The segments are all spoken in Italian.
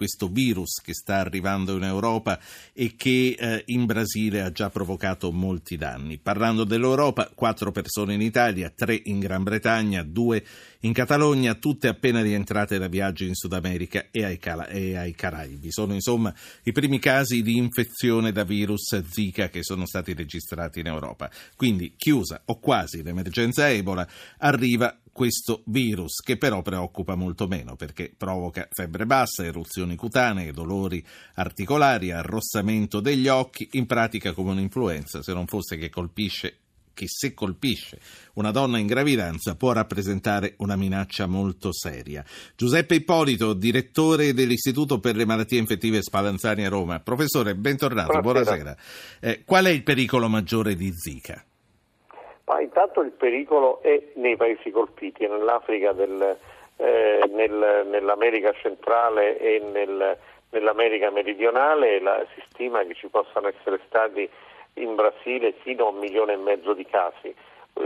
questo virus che sta arrivando in Europa e che eh, in Brasile ha già provocato molti danni. Parlando dell'Europa, quattro persone in Italia, tre in Gran Bretagna, due in Catalogna, tutte appena rientrate da viaggi in Sud America e ai, Cala- e ai Caraibi. Sono insomma i primi casi di infezione da virus Zika che sono stati registrati in Europa. Quindi chiusa o quasi l'emergenza Ebola, arriva questo virus che però preoccupa molto meno perché provoca febbre bassa, eruzioni cutanee, dolori articolari, arrossamento degli occhi, in pratica come un'influenza se non fosse che colpisce che se colpisce una donna in gravidanza può rappresentare una minaccia molto seria. Giuseppe Ippolito, direttore dell'Istituto per le malattie infettive Spallanzani a Roma. Professore, bentornato, buonasera. buonasera. Eh, qual è il pericolo maggiore di Zika? Ma intanto il pericolo è nei paesi colpiti, nell'Africa, del, eh, nel, nell'America centrale e nel, nell'America meridionale. La, si stima che ci possano essere stati in Brasile fino a un milione e mezzo di casi,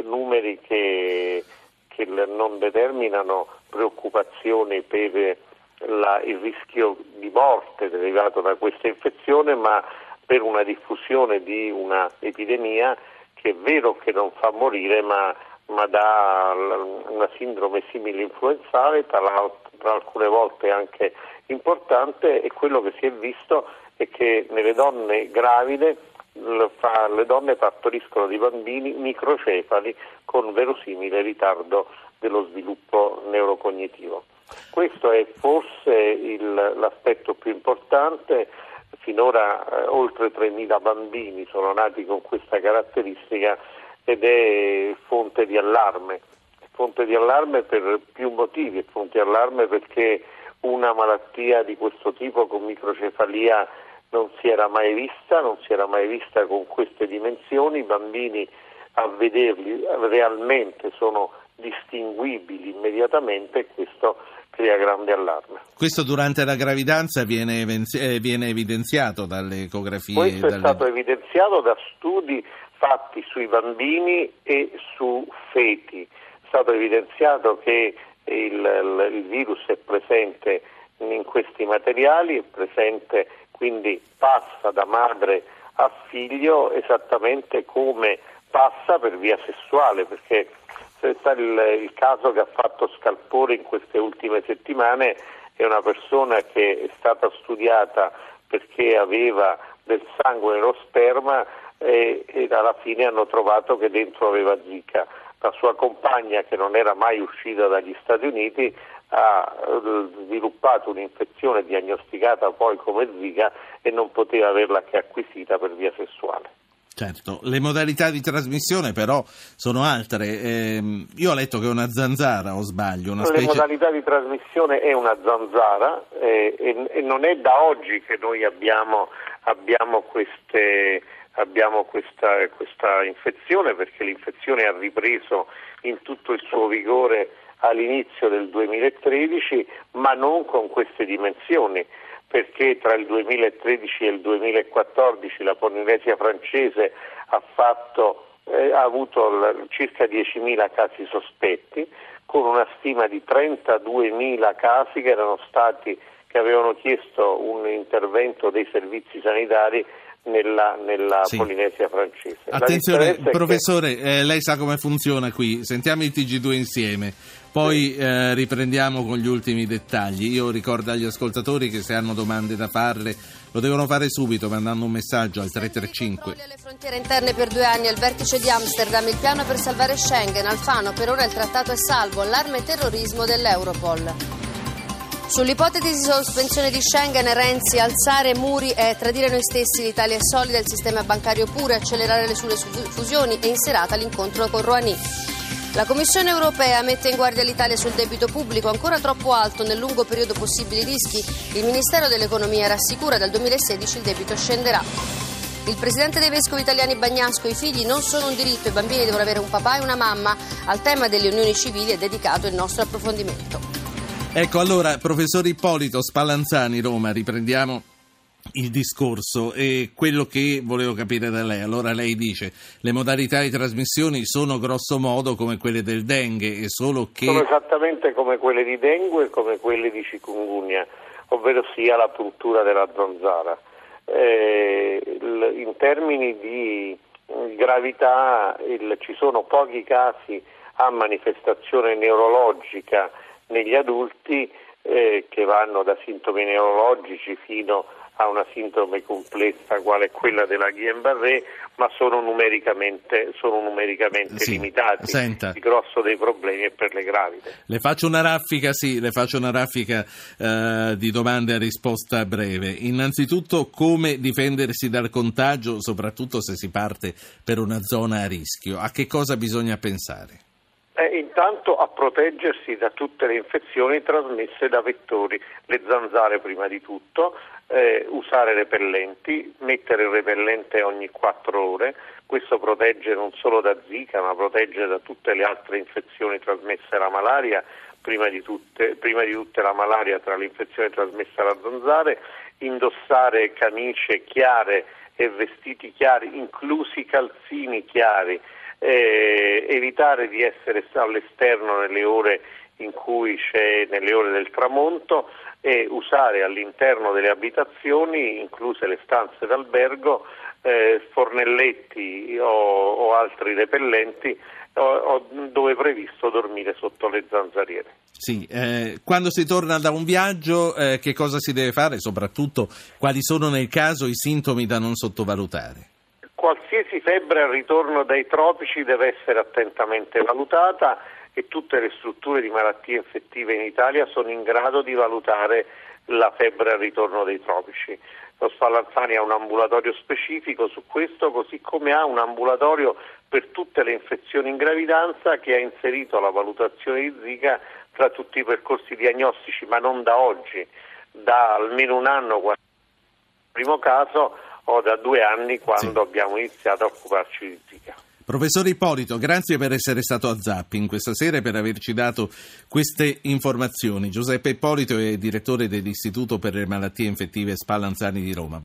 numeri che, che non determinano preoccupazioni per la, il rischio di morte derivato da questa infezione, ma per una diffusione di un'epidemia che è vero che non fa morire ma, ma dà una sindrome simile influenzale, tra, tra alcune volte anche importante e quello che si è visto è che nelle donne gravide le donne partoriscono dei bambini microcefali con verosimile ritardo dello sviluppo neurocognitivo. Questo è forse il, l'aspetto più importante finora eh, oltre 3.000 bambini sono nati con questa caratteristica ed è fonte di allarme. Fonte di allarme per più motivi, è fonte di allarme perché una malattia di questo tipo con microcefalia non si era mai vista, non si era mai vista con queste dimensioni, i bambini a vederli realmente sono distinguibili immediatamente e questo crea grande allarme. Questo durante la gravidanza viene, eh, viene evidenziato dalle ecografie? Questo dalle... è stato evidenziato da studi fatti sui bambini e su feti. È stato evidenziato che il, il virus è presente in questi materiali, è presente quindi passa da madre a figlio esattamente come passa per via sessuale, perché il, il caso che ha fatto scalpore in queste ultime settimane è una persona che è stata studiata perché aveva del sangue nello sperma e, e, alla fine hanno trovato che dentro aveva zika. La sua compagna, che non era mai uscita dagli Stati Uniti, ha eh, sviluppato un'infezione diagnosticata poi come zika e non poteva averla che acquisita per via sessuale. Certo, le modalità di trasmissione però sono altre. Eh, io ho letto che è una zanzara, o sbaglio? Una specie... Le modalità di trasmissione è una zanzara eh, e, e, non è da oggi che noi abbiamo, abbiamo, queste, abbiamo questa, questa infezione perché l'infezione ha ripreso in tutto il suo vigore all'inizio del 2013, ma non con queste dimensioni perché tra il 2013 e il 2014 la Polinesia francese ha, fatto, eh, ha avuto circa 10.000 casi sospetti, con una stima di 32.000 casi che, stati, che avevano chiesto un intervento dei servizi sanitari nella, nella sì. Polinesia francese. Attenzione, professore, che... eh, lei sa come funziona qui, sentiamo il TG2 insieme. Poi eh, riprendiamo con gli ultimi dettagli. Io ricordo agli ascoltatori che se hanno domande da farle lo devono fare subito mandando un messaggio al 335. Le frontiere interne per due anni al vertice di Amsterdam, il piano per salvare Schengen, Alfano, per ora il trattato è salvo, allarme terrorismo dell'Europol. Sull'ipotesi di sospensione di Schengen, Renzi, alzare muri e tradire noi stessi, l'Italia è solida, il sistema bancario pure, accelerare le sue fusioni e in serata l'incontro con Rouhani. La Commissione europea mette in guardia l'Italia sul debito pubblico ancora troppo alto nel lungo periodo possibili rischi. Il Ministero dell'Economia rassicura dal 2016 il debito scenderà. Il presidente dei vescovi italiani Bagnasco, i figli non sono un diritto, i bambini devono avere un papà e una mamma. Al tema delle unioni civili è dedicato il nostro approfondimento. Ecco allora, professor Ippolito Spallanzani, Roma, riprendiamo il discorso e quello che volevo capire da lei. Allora lei dice le modalità di trasmissione sono grosso modo come quelle del dengue e solo che... Sono esattamente come quelle di dengue e come quelle di chikungunya. ovvero sia la puntura della zanzara. Eh, in termini di gravità il, ci sono pochi casi a manifestazione neurologica negli adulti eh, che vanno da sintomi neurologici fino a una sindrome complessa quale quella della Guillain-Barré, ma sono numericamente, sono numericamente sì, limitati. Senta. Il grosso dei problemi è per le gravide. Le faccio una raffica, sì, le faccio una raffica eh, di domande a risposta breve. Innanzitutto, come difendersi dal contagio, soprattutto se si parte per una zona a rischio? A che cosa bisogna pensare? Eh, intanto a proteggersi da tutte le infezioni trasmesse da vettori, le zanzare prima di tutto, eh, usare repellenti, mettere il repellente ogni 4 ore, questo protegge non solo da Zika ma protegge da tutte le altre infezioni trasmesse da malaria, prima di, tutte, prima di tutte la malaria tra le infezioni trasmesse da zanzare, indossare camicie chiare e vestiti chiari, inclusi calzini chiari, eh, evitare di essere all'esterno nelle ore in cui c'è nelle ore del tramonto e usare all'interno delle abitazioni, incluse le stanze d'albergo, eh, fornelletti o, o, altri repellenti o, o dove è previsto dormire sotto le zanzariere. Sì, eh, quando si torna da un viaggio eh, che cosa si deve fare? Soprattutto quali sono nel caso i sintomi da non sottovalutare? Qualsiasi febbre al ritorno dai tropici deve essere attentamente valutata e tutte le strutture di malattie infettive in Italia sono in grado di valutare la febbre al ritorno dei tropici. Lo Spallanzani ha un ambulatorio specifico su questo, così come ha un ambulatorio per tutte le infezioni in gravidanza che ha inserito la valutazione di Zika tra tutti i percorsi diagnostici, ma non da oggi, da almeno un anno quando il primo caso o da due anni quando sì. abbiamo iniziato a occuparci di Zika. Professor Ippolito, grazie per essere stato a Zapping questa sera e per averci dato queste informazioni. Giuseppe Ippolito è direttore dell'Istituto per le malattie infettive Spallanzani di Roma.